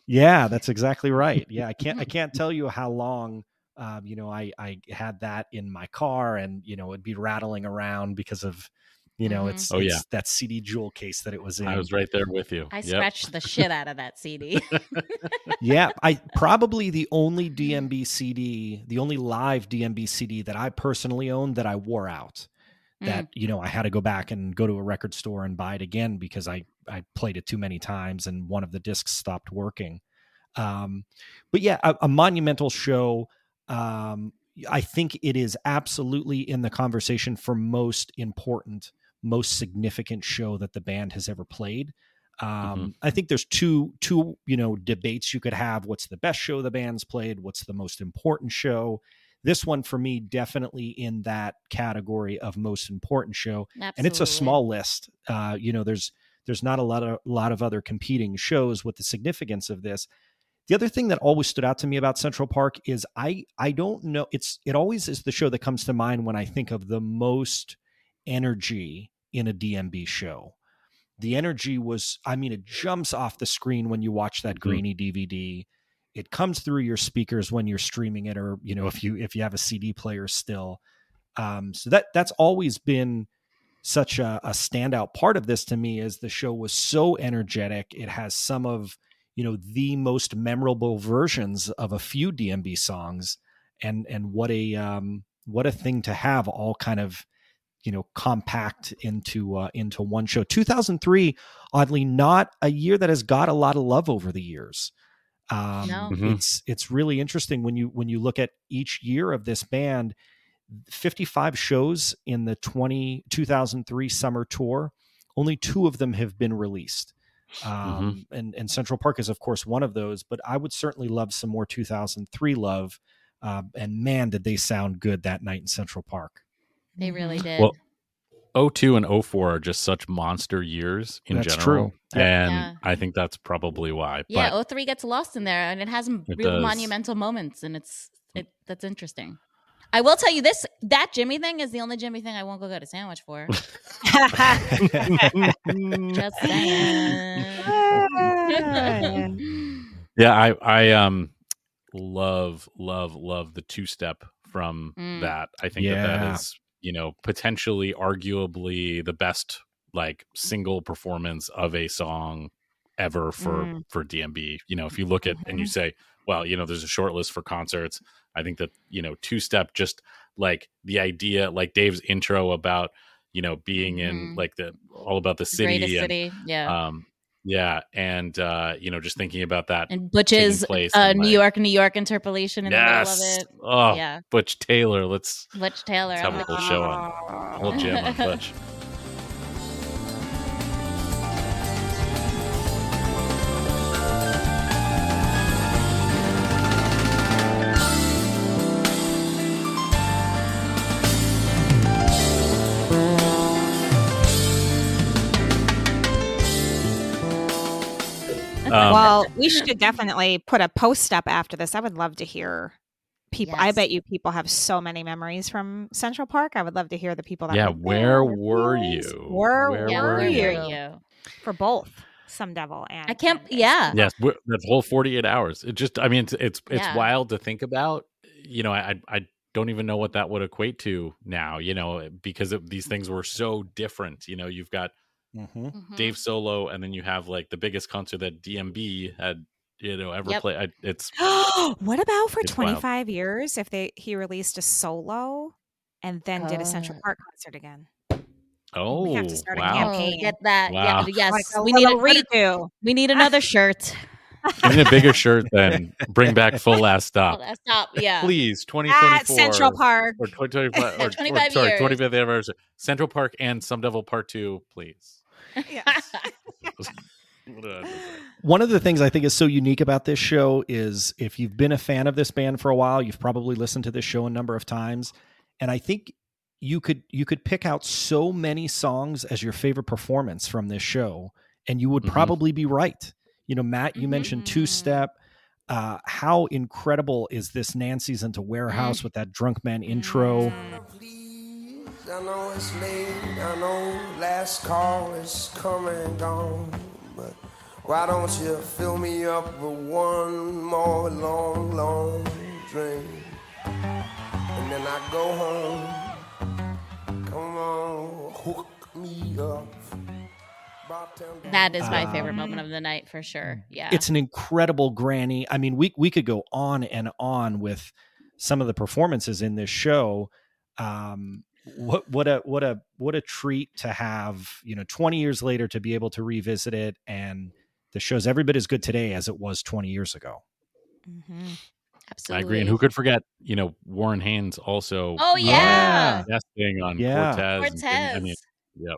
yeah that's exactly right. Yeah i can't i can't tell you how long um, you know, I I had that in my car, and you know, it'd be rattling around because of, you know, Mhm. it's Oh, it's yeah. that CD jewel case that it was in. i was right there with you i Yep. scratched the shit out of that cd yeah, I probably the only DMB CD, the only live DMB CD that I personally owned that I wore out. That you know, I had to go back and go to a record store and buy it again because I I played it too many times and one of the discs stopped working. Um, but yeah, a, a monumental show. Um, I think it is absolutely in the conversation for most important, most significant show that the band has ever played. Um, I think there's two two you know debates you could have. What's the best show the band's played? What's the most important show? this one for me definitely in that category of most important show Absolutely. and it's a small list uh you know there's there's not a lot of lot of other competing shows with the significance of this the other thing that always stood out to me about central park is i i don't know it's it always is the show that comes to mind when i think of the most energy in a dmb show. The energy was i mean it jumps off the screen when you watch that Mhm. grainy dvd it comes through your speakers when you're streaming it or you know if you if you have a cd player still. Um so that that's always been such a, a standout part of this to me is the show was so energetic. It has some of you know the most memorable versions of a few dmb songs and and what a um what a thing to have all kind of you know compact into uh, into one show. 2003 oddly not a year that has got a lot of love over the years. Um No. Mhm. it's it's really interesting when you when you look at each year of this band 55 shows in the 20 2003 summer tour only two of them have been released. Um, and and central park is of course one of those but i would certainly love some more 2003 love. Uh, and man did they sound good that night in central park They really did. Well, 02 and 04 are just such monster years in That's general. true. And Yeah. I think that's probably why. yeah, but 03 gets lost in there, and it has some It real does. monumental moments, and it's it that's interesting. I will tell you this: that Jimi thing is the only Jimi thing I won't go get a sandwich for. Just saying. yeah, I I um love love love the two step from Mm. that. I think that that is, you know, potentially arguably the best like single performance of a song ever for Mm. for DMB. You know, if you look at and you say, well, you know, there's a short list for concerts. I think that, you know, two step just like the idea like Dave's intro about, you know, being in Mhm. like the all about the city and city, yeah. um yeah and uh you know just thinking about that and Butch's place uh, New like- York, New York interpolation in yes the middle of it. oh yeah, butch taylor let's Butch Taylor. let's have a whole show on whole jam on butch Um, well, we should definitely put a post up after this. I would love to hear people. I bet you people have so many memories from Central Park. I would love to hear the people that. yeah where there, were you Where, yeah, were where you? you? For both Some Devil and I can't. and. Yeah, yes we're- that whole 48 hours it just i mean it's it's, it's Yeah. wild to think about you know i i don't even know what that would equate to now you know because it, these things were so different you know you've got mm-hmm. Mhm. dave solo and then you have like the biggest concert that dmb had you know ever Yep. played it's what about for 25 years if they he released a solo and then did a Central Oh. Park concert again? oh We have to start a wow camp. Oh, campaign. get that. Wow. Yeah, yes. Like we need little another, redo. we need another shirt. Give me a bigger shirt than bring back full ass Oh, stop. that's stop. Yeah. Please, 2024. At Central Park. Or 2025, or, or, 25 sorry, years. 25th anniversary. Central Park and Some Devil Part 2, please. Yes. One of the things I think is so unique about this show is if you've been a fan of this band for a while, you've probably listened to this show a number of times, and I think you could you could pick out so many songs as your favorite performance from this show, and you would Mhm. probably be right. You know, Matt, you mentioned Mhm. two step. Uh, how incredible is this Nancies into Warehouse with that drunk man intro? Please, I know it's late. I know last call is coming and gone. But why don't you fill me up with one more long, long drink? And then I go home. Come on, hook me up. That is my Um, favorite moment of the night for sure. Yeah. it's an incredible granny i mean we we could go on and on with some of the performances in this show um what what a what a what a treat to have you know 20 years later to be able to revisit it and the show's every bit as good today as it was 20 years ago Mhm. Absolutely i agree. And who could forget, you know, Warren Haynes also Oh yeah. investing on Yeah. Cortez. and- and- I mean, Cortez. Yep.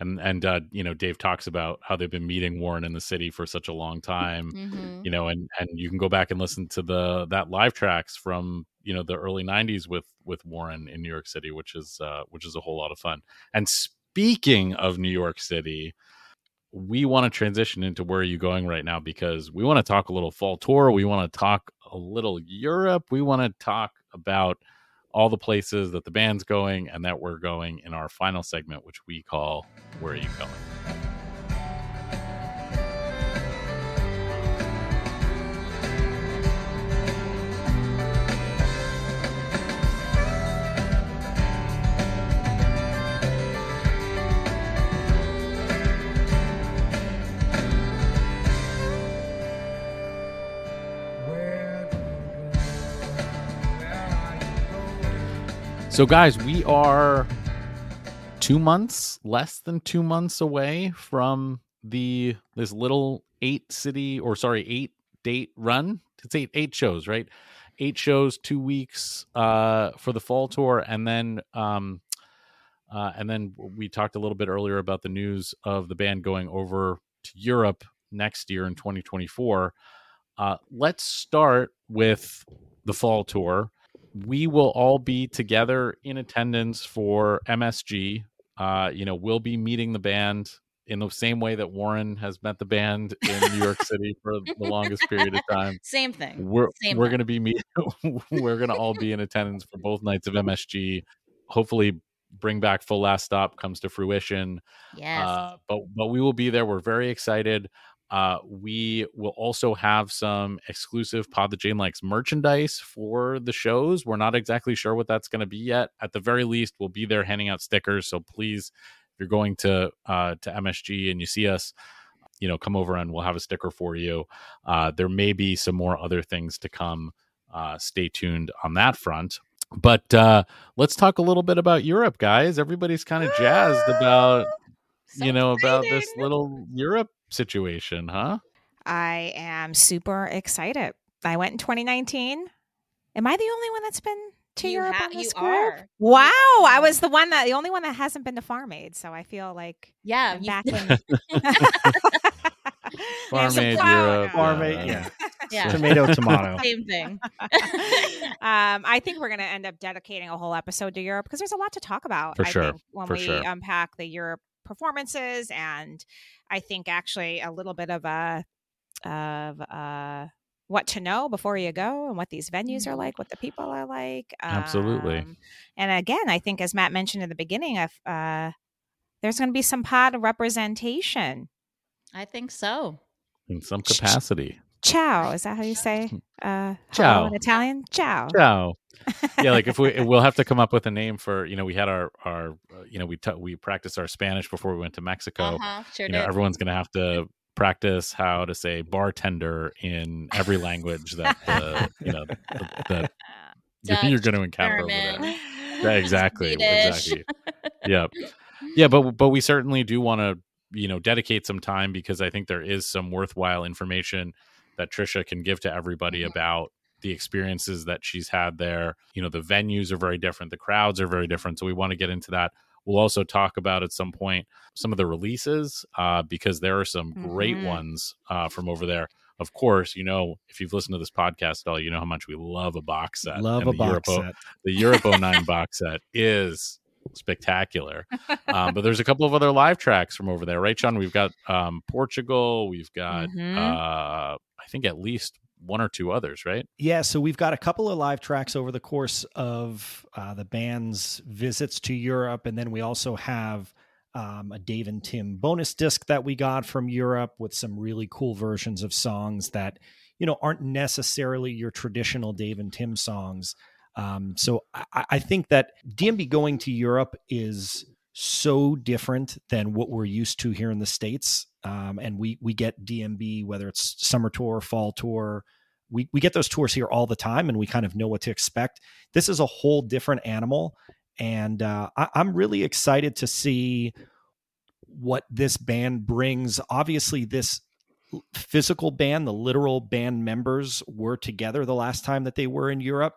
And and uh, you know, Dave talks about how they've been meeting Warren in the city for such a long time. Mhm. You know, and and you can go back and listen to the that Live Trax from you know the early 90s with with warren in new york city which is uh which is a whole lot of fun. And speaking of new york city we want to transition into where are you going right now because we want to talk a little fall tour we want to talk a little europe we want to talk about all the places that the band's going and that we're going in our final segment which we call where are you going So, guys, we are two months, less than two months away from the this little eight city or sorry eight date run. It's eight eight shows, right? Eight shows, two weeks uh, for the fall tour, and then um, uh, and then we talked a little bit earlier about the news of the band going over to Europe next year in 2024. Uh, let's start with the fall tour we will all be together in attendance for MSG. Uh, you know, we'll be meeting the band in the same way that Warren has met the band in New York City for the longest period of time. Same thing. We're Same we're going to be meet, we're going to all be in attendance for both nights of MSG. Hopefully, bring back full last stop comes to fruition. Yes. Uh, but but we will be there. We're very excited. Uh, we will also have some exclusive Pod the Jane likes merchandise for the shows. We're not exactly sure what that's going to be yet. At the very least, we'll be there handing out stickers. So please, if you're going to uh, to MSG and you see us, you know, come over and we'll have a sticker for you. Uh, there may be some more other things to come. Uh, stay tuned on that front. But uh, let's talk a little bit about Europe, guys. Everybody's kind of jazzed about So you know about this little Europe situation, huh? I am super excited. I went in 2019. Am I the only one that's been to You Europe ha- on you this group? are. Wow, I was the one that the only one that hasn't been to Farm Aid, so I feel like Yeah. I'm you- back in. Farm Aid. Europe. Farm yeah, Aid, yeah. yeah. Tomato, tomato. Same thing. um, I think we're going to end up dedicating a whole episode to Europe because there's a lot to talk about. For I sure, think, when for we sure. unpack the Europe performances, and I think actually a little bit of a of uh what to know before you go and what these venues are like, what the people are like. Absolutely. Um, and again, I think as Matt mentioned in the beginning, of uh, there's going to be some pod representation. I think so. In some capacity. Ciao, is that how you say uh, Ciao. in Italian? Ciao. Ciao. yeah, like if we we'll have to come up with a name for you know we had our our uh, you know we t- we practiced our Spanish before we went to Mexico. Uh-huh. Sure You know everyone's gonna have to practice how to say bartender in every language that the you know that, you're going to encounter over there. Yeah, exactly. Exactly. yep. Yeah, but but we certainly do want to you know dedicate some time because I think there is some worthwhile information that Trisha can give to everybody Mhm. about the experiences that she's had there. You know, the venues are very different, the crowds are very different, so we want to get into that. We'll also talk about at some point some of the releases uh, because there are some great Mhm. ones uh, from over there. Of course, you know if you've listened to this podcast at all, you know how much we love a box set. Love and a the box Europe- set. the Europe 09 box set is spectacular. Um, but there's a couple of other Live Trax from over there, right, Shawn? We've got um, Portugal, we've got Mhm. uh, I think at least one or two others, right? Yeah, so we've got a couple of Live Trax over the course of uh, the band's visits to Europe, and then we also have um, a Dave and Tim bonus disc that we got from Europe with some really cool versions of songs that you know aren't necessarily your traditional Dave and Tim songs. Um, so I, I think that DMB going to Europe is so different than what we're used to here in the states, um, and we we get DMB whether it's summer tour, fall tour we, we get those tours here all the time and we kind of know what to expect. This is a whole different animal. And uh, I, I'm really excited to see what this band brings. Obviously, this physical band, the literal band members were together the last time that they were in Europe.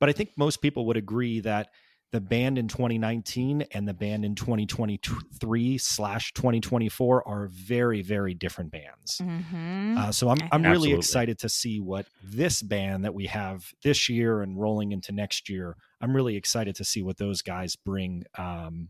But I think most people would agree that the band in 2019 and the band in 2023 slash 2024 are very very different bands Mhm. uh, so i'm, I'm really Absolutely. excited to see what this band that we have this year and rolling into next year i'm really excited to see what those guys bring um,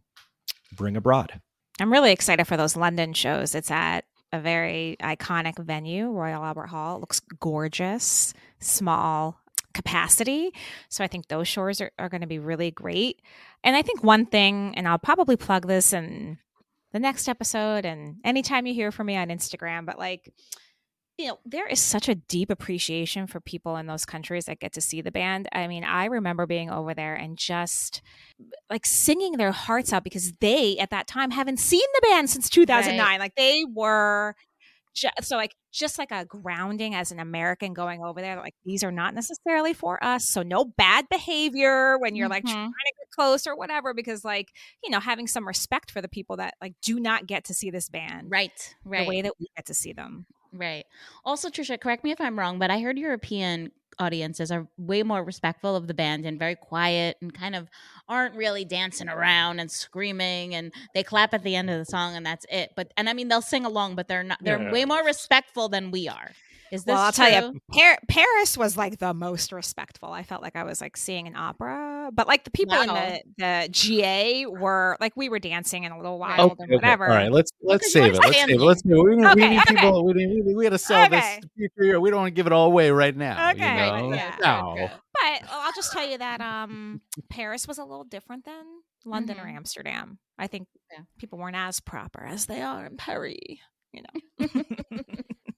bring abroad I'm really excited for those London shows. It's at a very iconic venue, Royal Albert Hall. It looks gorgeous, small capacity. So I think those shows are, are going to be really great. And I think one thing, and I'll probably plug this in the next episode and anytime you hear from me on Instagram, but like, you know, there is such a deep appreciation for people in those countries that get to see the band. I mean, I remember being over there and just like singing their hearts out because they at that time haven't seen the band since 2009 like they were ju- so like just like a grounding as an american going over there like these are not necessarily for us so no bad behavior when you're like Mhm. trying to get close or whatever because like you know having some respect for the people that like do not get to see this band Right, right. the way that we get to see them Right. Also, Trisha, correct me if I'm wrong, but I heard European audiences are way more respectful of the band and very quiet and kind of aren't really dancing around and screaming and they clap at the end of the song and that's it. But and I mean they'll sing along, but they're not they're Yeah. way more respectful than we are. Is this well i'll true? tell you Par- paris was like the most respectful i felt like i was like seeing an opera but like the people in the the ga were like we were dancing in a little wild Okay, and okay. whatever All right, let's let's save it. Let's save it. Let's it. We, need- we need okay. people. We, need, we, we got to sell Okay. this future. We don't want to give it all away right now. Okay, you know? yeah. No. But uh, I'll just tell you that um, Paris was a little different than London or Mhm. Amsterdam. I think Yeah. people weren't as proper as they are in Paris. You know,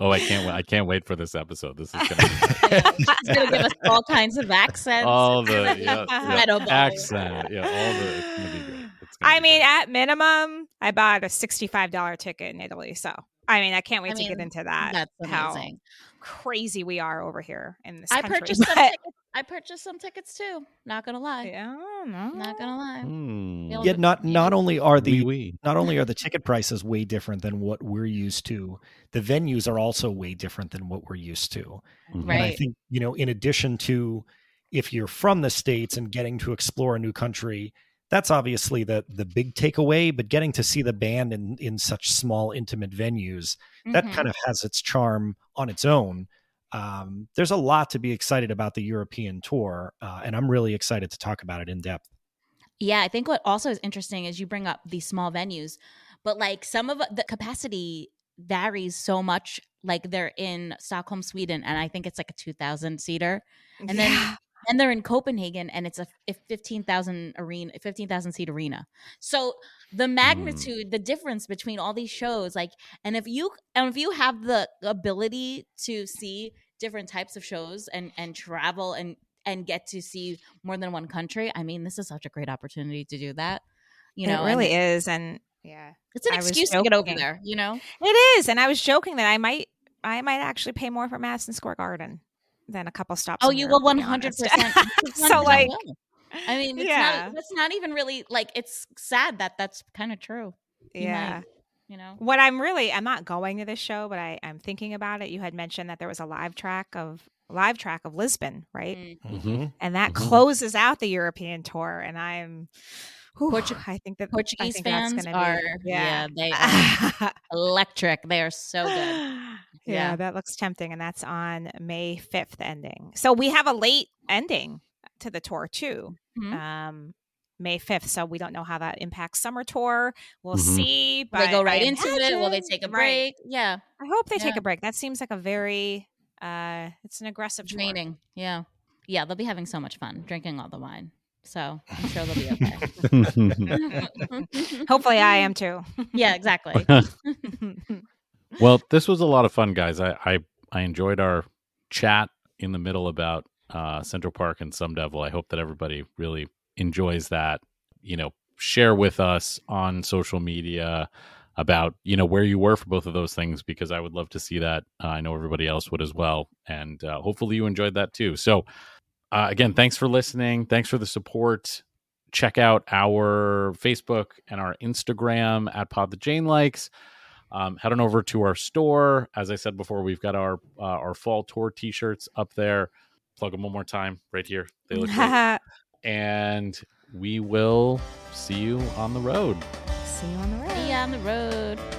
Oh, I can't. wait. I can't wait for this episode. This is gonna Yeah, She's gonna give us all kinds of accents. all It's the yeah, yeah, accent. Yeah, all the. It's gonna be great. Gonna I be mean, great. at minimum, I bought a sixty-five dollar ticket in Italy. So, I mean, I can't wait I to get into that. That's how crazy we are over here in this I country. purchased some but- tickets. I purchased some tickets too. Not gonna lie. Yeah, I don't gonna lie. You'll- yet not not only are the Oui, oui. not only are the ticket prices way different than what we're used to, the venues are also way different than what we're used to. Mhm. And I think, you know, in addition to if you're from the States and getting to explore a new country, that's obviously the the big takeaway. But getting to see the band in in such small, intimate venues, that Mhm. kind of has its charm on its own. Um, there's a lot to be excited about the European tour, uh, and I'm really excited to talk about it in depth. Yeah, I think what also is interesting is you bring up these small venues, but like some of the capacity varies so much. Like they're in Stockholm, Sweden, and I think it's like a 2,000 seater. And then Yeah. And they're in Copenhagen, and it's a f- 15,000 arena, 15,000 seat arena. So the mm. magnitude, the difference between all these shows, like, and if you and if you have the ability to see different types of shows and and travel and and get to see more than one country, I mean, this is such a great opportunity to do that. You know, it and really is, and yeah, it's an I excuse to get over there. You know, it is. And I was joking that I might, I might actually pay more for Madison Square Garden than a couple stops. oh, you will one hundred percent. So, like, I mean, it's yeah. not. That's not even really like. It's sad that that's kind of true. You might, yeah. You know. What I'm really, I'm not going to this show, but I, I'm thinking about it. You had mentioned that there was a live track of live track of Lisbon, right? Mm. Mhm. And that Mhm. closes out the European tour, and I'm. Whew, Portu- I think that Portuguese think that's fans gonna are be, yeah, yeah. they are electric. They are so good. yeah, Yeah. that looks tempting, and that's on May 5th ending. So we have a late ending to the tour too. Mhm. Um, May 5th. So we don't know how that impacts summer tour. We'll Mhm. see. But they go right I into it? Will they take a right. break? Yeah, I hope they take a break. That seems like a very uh it's an aggressive tour. Yeah, yeah. They'll be having so much fun drinking all the wine. So I'm sure they'll be okay. Hopefully I am too. yeah, exactly. well, this was a lot of fun, guys. I I, I enjoyed our chat in the middle about uh, Central Park and Some Devil. I hope that everybody really enjoys that. You know, share with us on social media about you know where you were for both of those things because I would love to see that. Uh, I know everybody else would as well, and uh, hopefully you enjoyed that too. So, uh, again, thanks for listening. Thanks for the support. Check out our Facebook and our Instagram at Pod the Jane Likes. Um, head on over to our store. As I said before, we've got our uh, our fall tour T-shirts up there. Plug them one more time right here. They look great. and we will see you on the road. See you on the road. Be on the road.